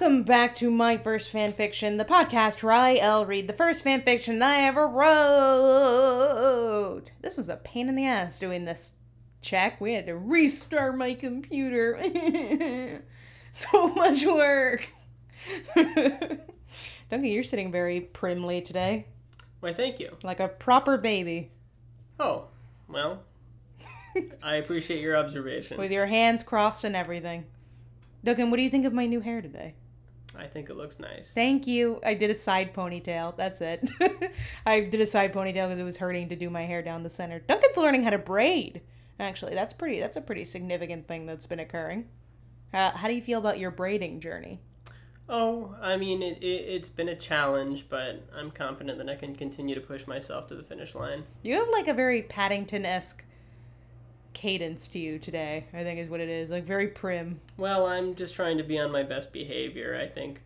welcome back to my first fanfiction, the podcast where I read the first fanfiction I ever wrote. This was a pain in the ass doing this check. We had to restart my computer. so much work. Duncan, you're sitting very primly today, Why, thank you. like a proper baby, Oh, well, I appreciate your observation. with your hands crossed and everything. Duncan, what do you think of my new hair today? I think it looks nice. Thank you. I did a side ponytail. That's it. I did a side ponytail because it was hurting to do my hair down the center. Duncan's learning how to braid. Actually, that's pretty. That's a pretty significant thing that's been occurring. Uh, how do you feel about your braiding journey? Oh, I mean, it, it, it's been a challenge, but I'm confident that I can continue to push myself to the finish line. You have like a very Paddington esque cadence to you today. I think is what it is. Like very prim. Well, I'm just trying to be on my best behavior, I think.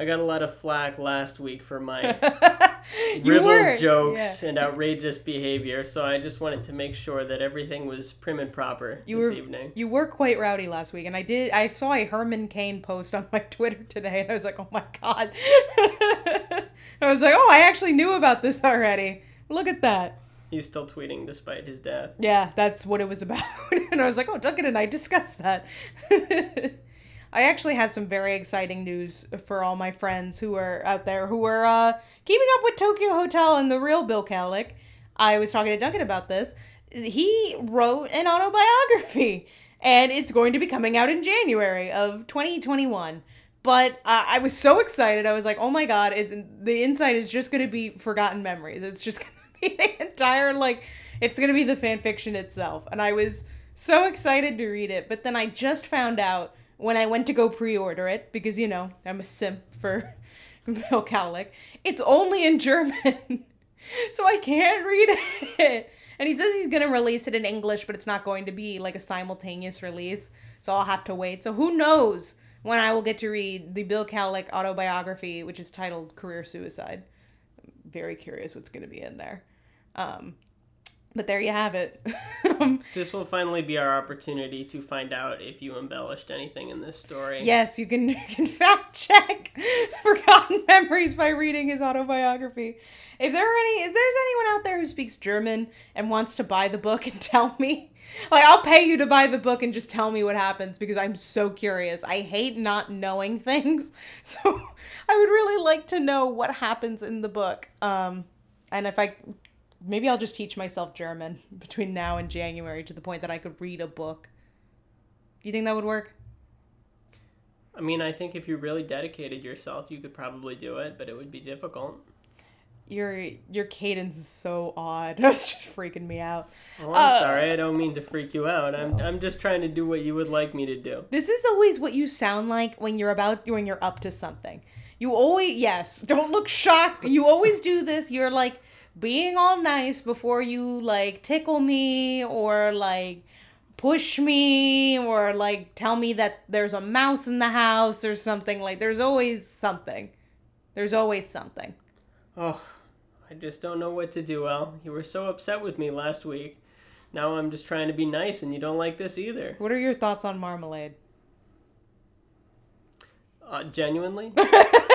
I got a lot of flack last week for my ribald were jokes yeah. and outrageous behavior, so I just wanted to make sure that everything was prim and proper You this were evening. you were quite rowdy last week, and I did. I saw a Herman Cain post on my Twitter today, and I was like, "Oh my god!" I was like, "Oh, I actually knew about this already. Look at that." He's still tweeting despite his death. Yeah, that's what it was about. and I was like, "Oh, Duncan and I discussed that." I actually have some very exciting news for all my friends who are out there who are uh, keeping up with Tokio Hotel and the real Bill Kaulitz. I was talking to Duncan about this. He wrote an autobiography, and it's going to be coming out in January of 2021. But uh, I was so excited. I was like, "Oh my god!" It, the inside is just going to be forgotten memories. It's just going the entire like. It's to be the fan fiction itself, and I was so excited to read it. But then I just found out when I went to go pre-order it because you know I'm a simp for Bill Kaulitz. It's only in German, so I can't read it. And he says he's gonna release it in English, but it's not going to be like a simultaneous release. So I'll have to wait. So who knows when I will get to read the Bill Kaulitz autobiography, which is titled "Career Suicide." I'm very curious what's gonna be in there. Um, but there you have it. This will finally be our opportunity to find out if you embellished anything in this story. Yes, you can, you can fact check forgotten memories by reading his autobiography. If there are any, if there's anyone out there who speaks German and wants to buy the book and tell me, like I'll pay you to buy the book and just tell me what happens because I'm so curious. I hate not knowing things, so I would really like to know what happens in the book. Um, and if I maybe I'll just teach myself German between now and January to the point that I could read a book. Do you think that would work? I mean, I think if you really dedicated yourself, you could probably do it, but it would be difficult. Your your cadence is so odd. That's just freaking me out. Oh, I'm Uh, sorry. I don't mean to freak you out. I'm, I'm just trying to do what you would like me to do. This is always what you sound like when you're about when you're up to something. You always yes, don't look shocked. You always do this. You're like being all nice before you like tickle me or like push me or like tell me that there's a mouse in the house or something like there's always something. There's always something. Oh, I just don't know what to do, El. You were so upset with me last week. Now I'm just trying to be nice, and you don't like this either. What are your thoughts on marmalade? Uh, genuinely?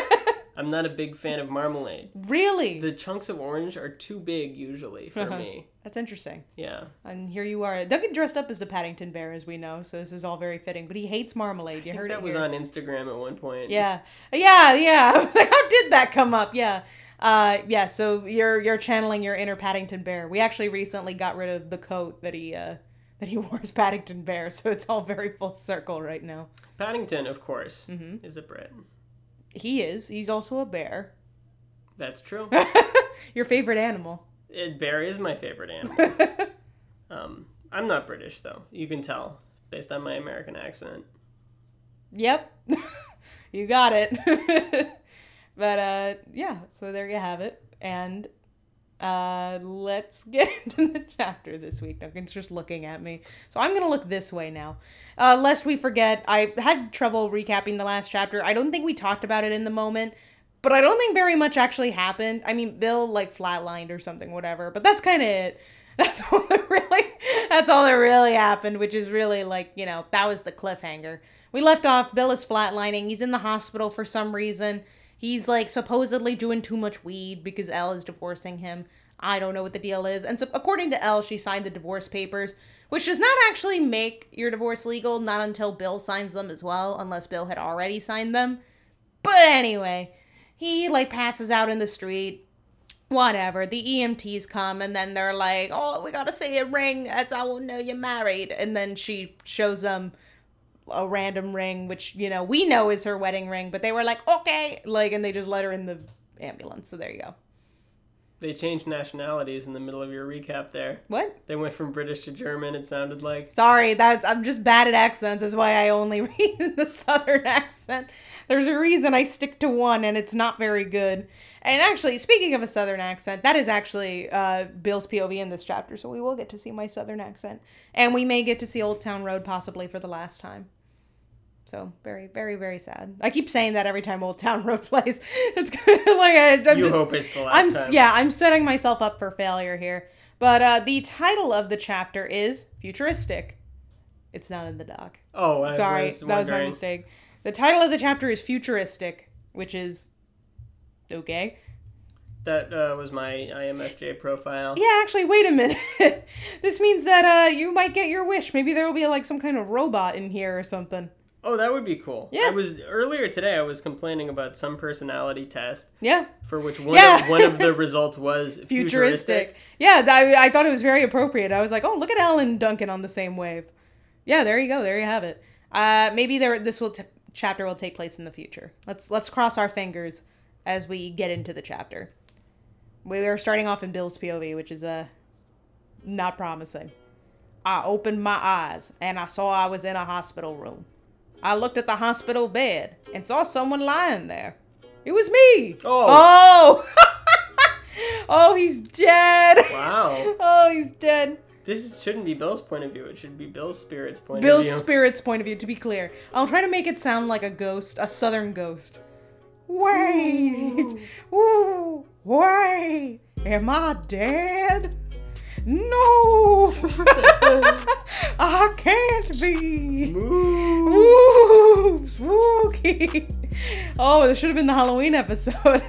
I'm not a big fan of marmalade. Really? The chunks of orange are too big usually for Uh-huh. me. That's interesting. Yeah. And here you are. Duncan dressed up as the Paddington Bear, as we know, so this is all very fitting. But he hates marmalade. You heard that was here. on Instagram at one point. Yeah, yeah, yeah. I was like, how did that come up? Yeah, uh, yeah. So you're you're channeling your inner Paddington Bear. We actually recently got rid of the coat that he uh, that he wore as Paddington Bear, so it's all very full circle right now. Paddington, of course, Mhm. is a Brit. He is. He's also a bear. That's true. your favorite animal. it, bear is my favorite animal. Um, I'm not British though. You can tell based on my American accent. Yep. you got it. but uh yeah, so there you have it. And uh let's get into the chapter this week. Duncan's just looking at me. So I'm gonna look this way now. Uh lest we forget, I had trouble recapping the last chapter. I don't think we talked about it in the moment. But I don't think very much actually happened. I mean, Bill like flatlined or something, whatever. But that's kind of it. That's all that really that's all that really happened, which is really like, you know, that was the cliffhanger. We left off Bill is flatlining. He's in the hospital for some reason. He's like supposedly doing too much weed because Elle is divorcing him. I don't know what the deal is. And so according to Elle, she signed the divorce papers, which does not actually make your divorce legal, not until Bill signs them as well, unless Bill had already signed them. But anyway, he like passes out in the street whatever. The EMTs come and then they're like, "Oh, we gotta say a ring, as I will know you're married." And then she shows them a random ring, which you know we know is her wedding ring, but they were like, "Okay," like, and they just let her in the ambulance. So there you go. They changed nationalities in the middle of your recap there. What? They went from British to German. It sounded like. Sorry, that's I'm just bad at accents. That's why I only read the southern accent. There's a reason I stick to one, and it's not very good. And actually, speaking of a southern accent, that is actually uh, Bill's POV in this chapter, so we will get to see my southern accent, and we may get to see Old Town Road possibly for the last time. So very, very, very sad. I keep saying that every time Old Town Road plays. It's kind of like I, I'm you just, hope it's the last I'm time. yeah, I'm setting myself up for failure here. But uh, the title of the chapter is futuristic. It's not in the doc. Oh, I Sorry, was that was my mistake. The title of the chapter is futuristic, which is okay. That uh, was my INFJ profile. Yeah, actually, wait a minute. this means that uh, you might get your wish. Maybe there will be like some kind of robot in here or something. Oh, that would be cool. Yeah. I was earlier today. I was complaining about some personality test Yeah, for which one Yeah. of, one of the results was futuristic. futuristic. Yeah, I, I thought it was very appropriate. I was like, oh, look at Ellen and Duncan on the same wave. Yeah, there you go. There you have it. Uh, maybe there this will t- chapter will take place in the future. Let's let's cross our fingers as we get into the chapter. We are starting off in Bill's POV, which is uh not promising. I opened my eyes and I saw I was in a hospital room. I looked at the hospital bed and saw someone lying there. It was me. Oh. Oh. oh, he's dead. Wow. Oh, he's dead. This shouldn't be Bill's point of view. It should be Bill's spirit's point Bill's of view. Bill's spirit's point of view, to be clear. I'll try to make it sound like a ghost, a southern ghost. Wait! Ooh, wait! Am I dead? No! I can't be! Moo. Ooh, spooky! Oh, this should have been the Halloween episode.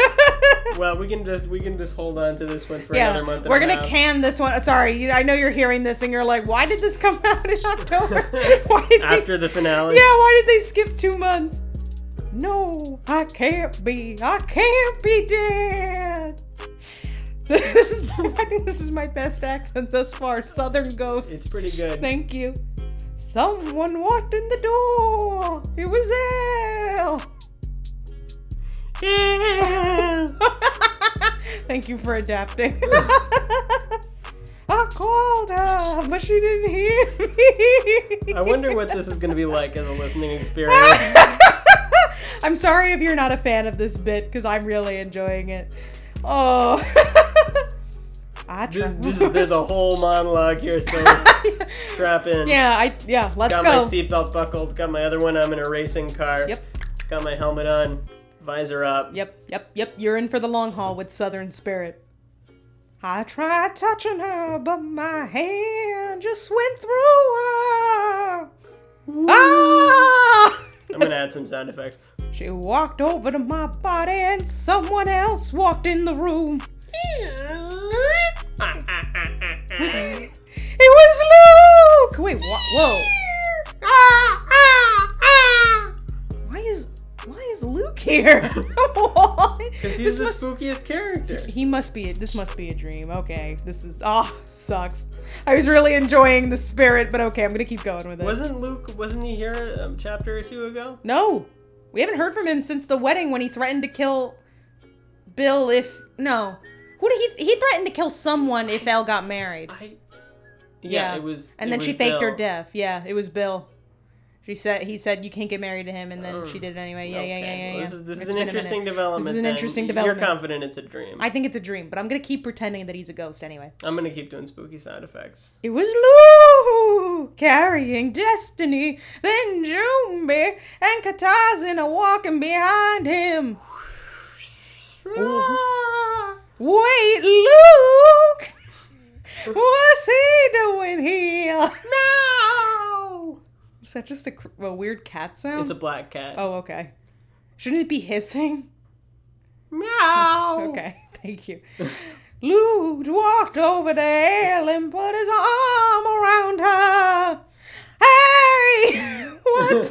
Well, we can just we can just hold on to this one for yeah, another month. we're gonna half. can this one. Sorry, you, I know you're hearing this and you're like, why did this come out in October? why did they after the finale. Yeah, why did they skip two months? No, I can't be. I can't be dead. This is. I think this is my best accent thus far. Southern ghost. It's pretty good. Thank you. Someone walked in the door. It was Elle. Thank you for adapting. I called her, but she didn't hear me. I wonder what this is going to be like as a listening experience. I'm sorry if you're not a fan of this bit because I'm really enjoying it. Oh. I try. This, this, there's a whole monologue here, so strap in. yeah, I yeah, let's Got go. Got my seatbelt buckled. Got my other one. I'm in a racing car. Yep. Got my helmet on. Visor up. Yep, yep, yep. You're in for the long haul with Southern Spirit. I tried touching her, but my hand just went through her. Ah! I'm gonna add some sound effects. She walked over to my body and someone else walked in the room. It was Luke! Wait, wha- whoa. Here? Because he's This the must- spookiest character. He must be. This must be a dream. Okay, this is. Oh, sucks. I was really enjoying the spirit, but okay, I'm gonna keep going with it. Wasn't Luke? Wasn't he here a um, chapter or two ago? No, we haven't heard from him since the wedding when he threatened to kill Bill if no. Who did he? He threatened to kill someone if Elle got married. I. Yeah, Yeah. it was. And then she faked her death. Yeah, it was Bill. She said he said you can't get married to him, and then Oh, she did it anyway. Yeah, yeah, yeah, Okay, yeah. well. This is this It's is an been a minute. interesting development. This is an then. interesting You're confident it's a dream. I think it's a dream, but I'm gonna keep pretending that he's a ghost anyway. I'm gonna keep doing spooky sound effects. It was Luke carrying destiny, then Jumbi and Katazina walking behind him. Wait, Luke! What's he doing here? No. Is that just a, a weird cat sound? It's a black cat. Oh, okay. Shouldn't it be hissing? Meow. Okay, thank you. Luke walked over to Elle and put his arm around her. Hey, what's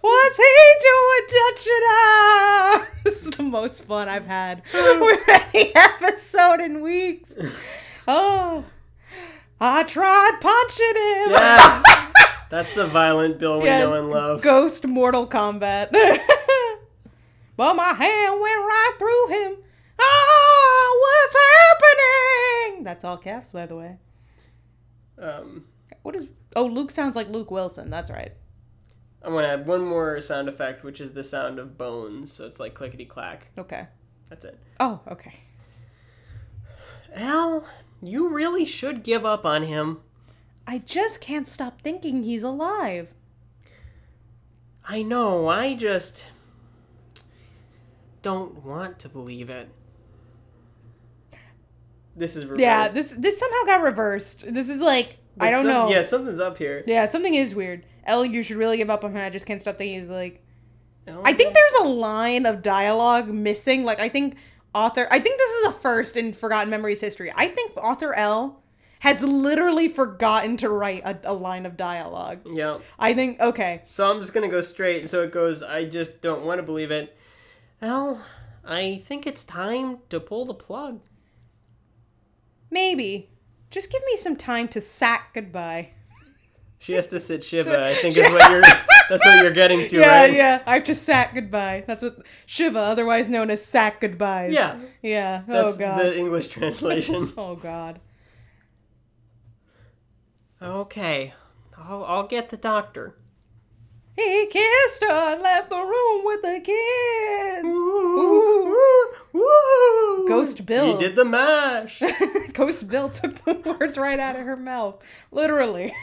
what's he doing touching her? This is the most fun I've had with any episode in weeks. Oh, I tried punching him. Yes. That's the violent Bill we Yes. know and love. Ghost Mortal Kombat. but my hand went right through him. Ah, what's happening? That's all caps, by the way. Um, What is? Oh, Luke sounds like Luke Wilson. That's right. I'm gonna add one more sound effect, which is the sound of bones. So it's like clickety clack. Okay. That's it. Oh, okay. Al, you really should give up on him. I just can't stop thinking he's alive. I know, I just don't want to believe it. This is reversed. Yeah, this this somehow got reversed. This is like I don't some- know. Yeah, something's up here. Yeah, something is weird. Elle, you should really give up on him. I just can't stop thinking he's like. I think there's a line of dialogue missing. Like I think author I think this is a first in Forgotten Memories history. I think author L has literally forgotten to write a, a line of dialogue. Yeah. I think okay. So I'm just gonna go straight. So it goes. I just don't want to believe it. Al, I think it's time to pull the plug. Maybe. Just give me some time to sack goodbye. She has to sit Shiva. I think is what you're. That's what you're getting to, yeah, right? yeah. Yeah. I have to sack goodbye. That's what Shiva, otherwise known as sack goodbyes. Yeah. Yeah. Oh, That's oh god. the English translation. oh god. okay, I'll, I'll get the doctor. He kissed her and left the room with the kids. Woo! Ghost Bill. He did the mash. Ghost Bill took the words right out of her mouth. Literally.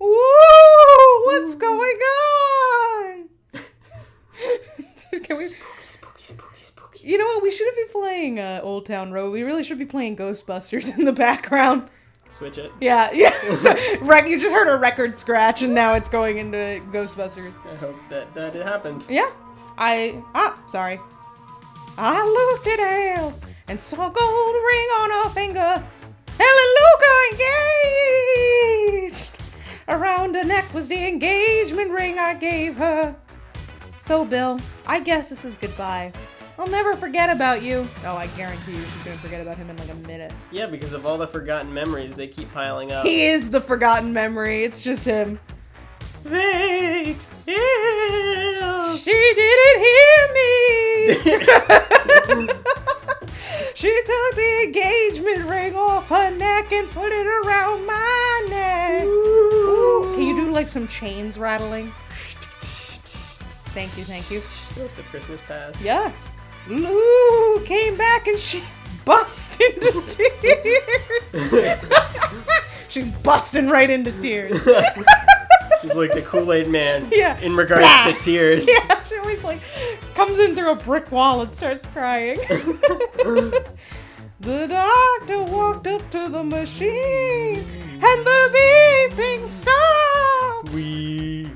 Woo! What's going on? Can we, spooky, spooky, spooky, spooky. you know what? We shouldn't be playing uh, Old Town Road. We really should be playing Ghostbusters in the background. Switch it. Yeah, yeah. So, rec- you just heard a record scratch, and now it's going into Ghostbusters. I hope that that it happened. Yeah. I ah sorry. I looked at Elle and saw a gold ring on her finger. Elle and Luca engaged. Around her neck was the engagement ring I gave her. So Bill, I guess this is goodbye. I'll never forget about you. Oh, I guarantee you she's gonna forget about him in like a minute. Yeah, because of all the forgotten memories, they keep piling up. He is the forgotten memory. It's just him. Wait. She didn't hear me. she took the engagement ring off her neck and put it around my neck. Ooh, Can you do like some chains rattling? Thank you, thank you. Ghost of Christmas Past. Yeah. Lou came back and she bust into tears. She's busting right into tears. She's like the Kool Aid Man. Yeah. In regards Bah. to tears. Yeah, she always like comes in through a brick wall and starts crying. the doctor walked up to the machine and the beeping stopped. We.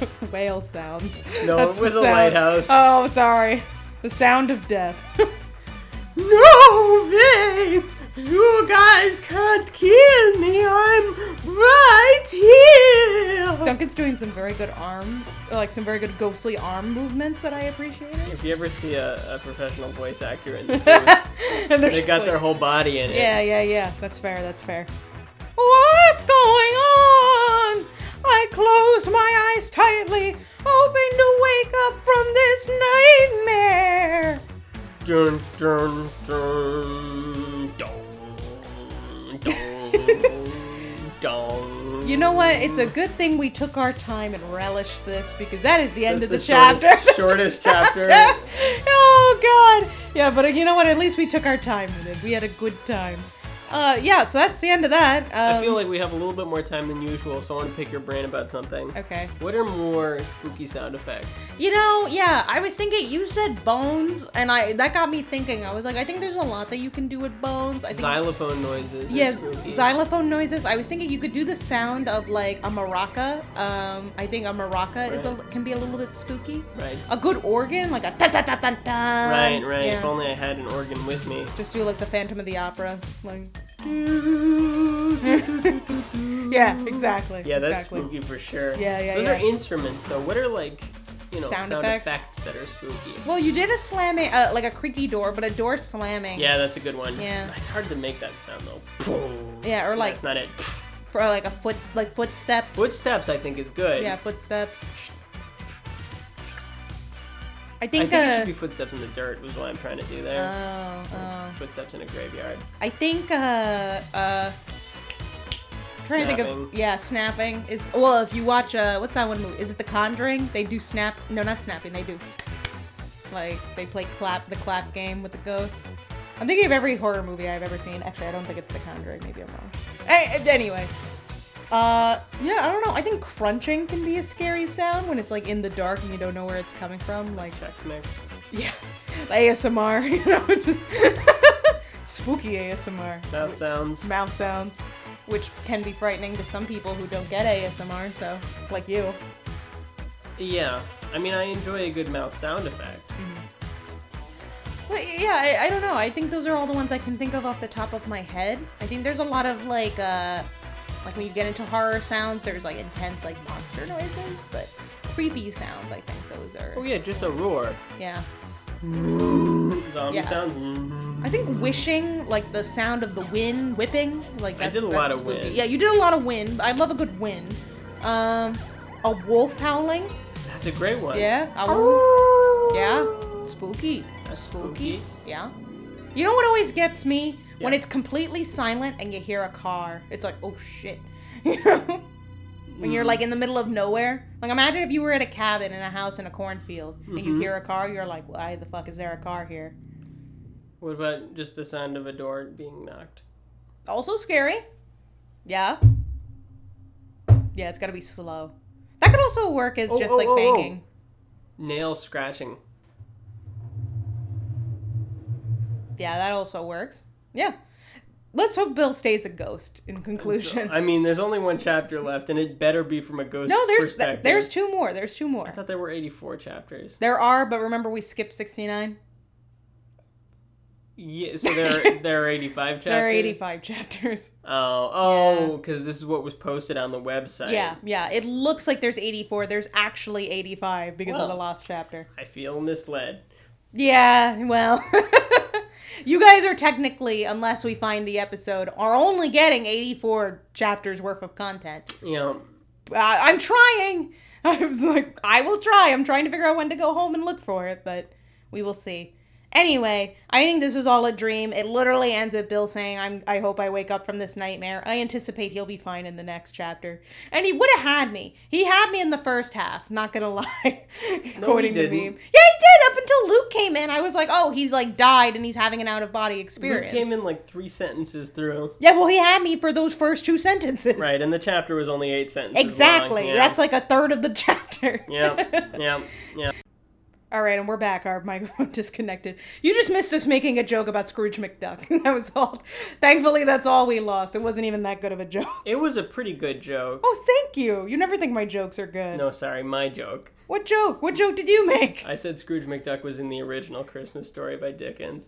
Whale sounds. No, That's it was a lighthouse. Oh, sorry. The sound of death. No, wait! You guys can't kill me. I'm right here. Duncan's doing some very good arm, like some very good ghostly arm movements that I appreciate. If you ever see a, a professional voice actor in the booth, and they're got like- their whole body in it. Yeah, yeah, yeah. That's fair. That's fair. What's going on? I closed my eyes tightly, hoping to wake up from this nightmare. Dun, dun, dun, dun, dun. You know what? It's a good thing we took our time and relished this because that is the end That's of the, the chapter. shortest- shortest chapter. oh God! Yeah, but you know what? At least we took our time with it. We had a good time. Uh, yeah, so that's the end of that. Um, I feel like we have a little bit more time than usual, so I want to pick your brain about something. okay. What are more spooky sound effects? You know, yeah, I was thinking you said bones, and I that got me thinking. I was like, I think there's a lot that you can do with bones. I think Xylophone noises. Yes, spooky. xylophone noises. I was thinking you could do the sound of like a maraca. Um, I think a maraca is a, can be a little bit spooky. Right. A good organ, like a ta ta ta ta ta. Right, right. Yeah. If only I had an organ with me. Just do like the Phantom of the Opera, like. yeah, exactly. Yeah, that's exactly. spooky for sure. Yeah, yeah, Those yeah. are instruments, though. What are like, you know, Sound sound, effects? effects? that are spooky? Well, you did a slamming, uh, like a creaky door, but a door slamming. Yeah, that's a good one. Yeah. It's hard to make that sound though. Yeah, or like That's not it. for like a foot, like footsteps. Footsteps, I think, is good. Yeah, footsteps. I think, I think. think it uh, should be footsteps in the dirt. Was what I'm trying to do there. Oh, oh. Footsteps in a graveyard. I think uh uh trying to think of yeah, snapping is well if you watch uh what's that one movie? Is it The Conjuring? They do snap no not snapping, they do like they play clap the clap game with the ghost. I'm thinking of every horror movie I've ever seen. Actually I don't think it's The Conjuring, maybe I'm wrong. A- anyway. Uh yeah, I don't know. I think crunching can be a scary sound when it's like in the dark and you don't know where it's coming from. Like Chex Mix. yeah. ASMR, you know. Spooky ASMR Mouth sounds. mouth sounds, which can be frightening to some people who don't get ASMR, so, like you. Yeah. I mean, I enjoy a good mouth sound effect. But yeah, I, I don't know. I think those are all the ones I can think of off the top of my head. I think there's a lot of like, uh, like when you get into horror sounds, there's like intense like monster noises, but creepy sounds, I think those are. Oh yeah, just a roar. Yeah. Zombie Yeah. sound. I think wishing, like the sound of the wind whipping, like that's, I did a lot of spooky. wind. Yeah, you did a lot of wind. I love a good wind. Um, a wolf howling. That's a great one. Yeah. A Yeah. Spooky. That's spooky. spooky. Yeah. You know what always gets me? When it's completely silent and you hear a car. It's like, oh shit. You know? when you're like in the middle of nowhere. Like imagine if you were at a cabin in a house in a cornfield and you Mhm. hear a car, you're like, why the fuck is there a car here? What about just the sound of a door being knocked? Also scary. Yeah. Yeah, it's gotta be slow. That could also work as Oh, just oh, like oh, oh. banging. Nails scratching. Yeah, that also works. Yeah. Let's hope Bill stays a ghost in conclusion. I mean, there's only one chapter left, and it better be from a ghost No, there's there's two more. There's two more. I thought there were 84 chapters. There are, but remember we skipped 69? Yeah, so there are, there are 85 chapters. There are 85 chapters. Oh, oh, because this is what was posted on the website. Yeah, yeah. It looks like there's 84. There's actually 85 because of the last chapter. I feel misled. Yeah, well. you guys are technically, unless we find the episode, are only getting 84 chapters worth of content. You know, Uh, I'm trying. I was like, I will try. I'm trying to figure out when to go home and look for it, but we will see. Anyway, I think this was all a dream. It literally ends with Bill saying, "I'm. I hope I wake up from this nightmare. I anticipate he'll be fine in the next chapter." And he would have had me. He had me in the first half. Not gonna lie. According to didn't. meme. Yeah, he did. Up until Luke came in, I was like, "Oh, he's like died and he's having an out of body Luke experience." came in like three sentences through. yeah, well, he had me for those first two sentences. Right, and the chapter was only eight sentences. Exactly. long, yeah. That's like a third of the chapter. Yeah, yeah, yeah. All right, and we're back. Our microphone disconnected. You just missed us making a joke about Scrooge McDuck. that was all. Thankfully, that's all we lost. It wasn't even that good of a joke. It was a pretty good joke. Oh, thank you. You never think my jokes are good. No, sorry, my joke. What joke? What joke did you make? I said Scrooge McDuck was in the original Christmas story by Dickens.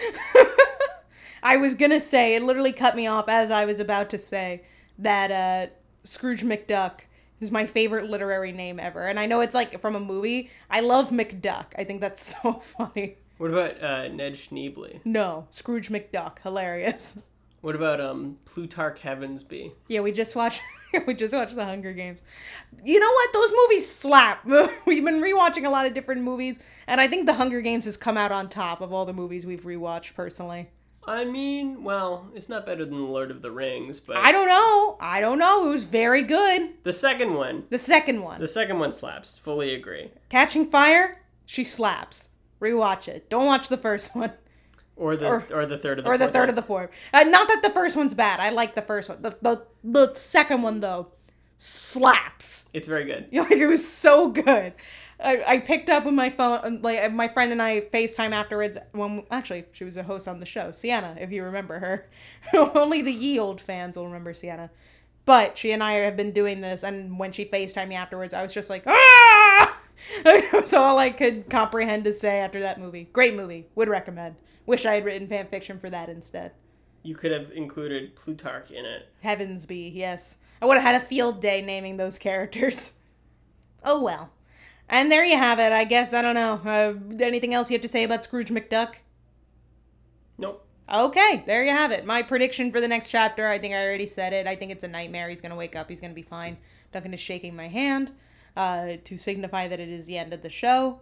I was gonna say it literally cut me off as I was about to say that uh, Scrooge McDuck is my favorite literary name ever, and I know it's like from a movie. I love McDuck. I think that's so funny. What about uh, Ned Schneebly? No, Scrooge McDuck, hilarious. What about um Plutarch Heavensbee? Yeah, we just watched we just watched the Hunger Games. You know what? Those movies slap. we've been rewatching a lot of different movies, and I think the Hunger Games has come out on top of all the movies we've rewatched personally. I mean, well, it's not better than the Lord of the Rings, but I don't know. I don't know. It was very good. the second one, The second one, the second one slaps. Fully agree. Catching Fire, she slaps. Rewatch it. Don't watch the first one. Or the Or- or, the third of the or the fourth third of the fourth. Uh, not that the first one's bad. I like the first one. The the, the second one though slaps. It's very good. Like it was so good. I, I picked up with my phone, like my friend and I FaceTime afterwards. When actually she was a host on the show, Sienna, if you remember her. Only the ye old fans will remember Sienna. But she and I have been doing this, and when she FaceTimed me afterwards, I was just like, ah! That was all I could comprehend to say after that movie. Great movie. Would recommend. Wish I had written fan fiction for that instead. You could have included Plutarch in it. Heavensbee, yes. I would have had a field day naming those characters. Oh well. And there you have it. I guess, I don't know. Uh, anything else you have to say about Scrooge McDuck? Nope. Okay, there you have it. My prediction for the next chapter, I think I already said it. I think it's a nightmare. He's going to wake up. He's going to be fine. Duncan is shaking my hand uh, to signify that it is the end of the show.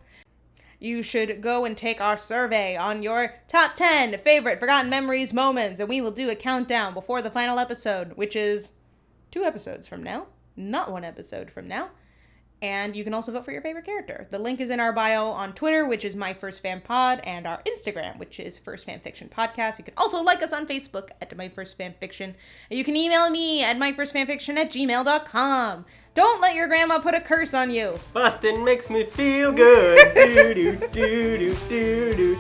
You should go and take our survey on your top 10 favorite forgotten memories moments, and we will do a countdown before the final episode, which is two episodes from now, not one episode from now. And you can also vote for your favorite character. The link is in our bio on Twitter, which is My First Fan Pod, and our Instagram, which is First Fan Fiction Podcast. You can also like us on Facebook at My First Fan Fiction. You can email me at myfirstfanfiction at gmail.com. Don't let your grandma put a curse on you. Boston makes me feel good. do do do do do.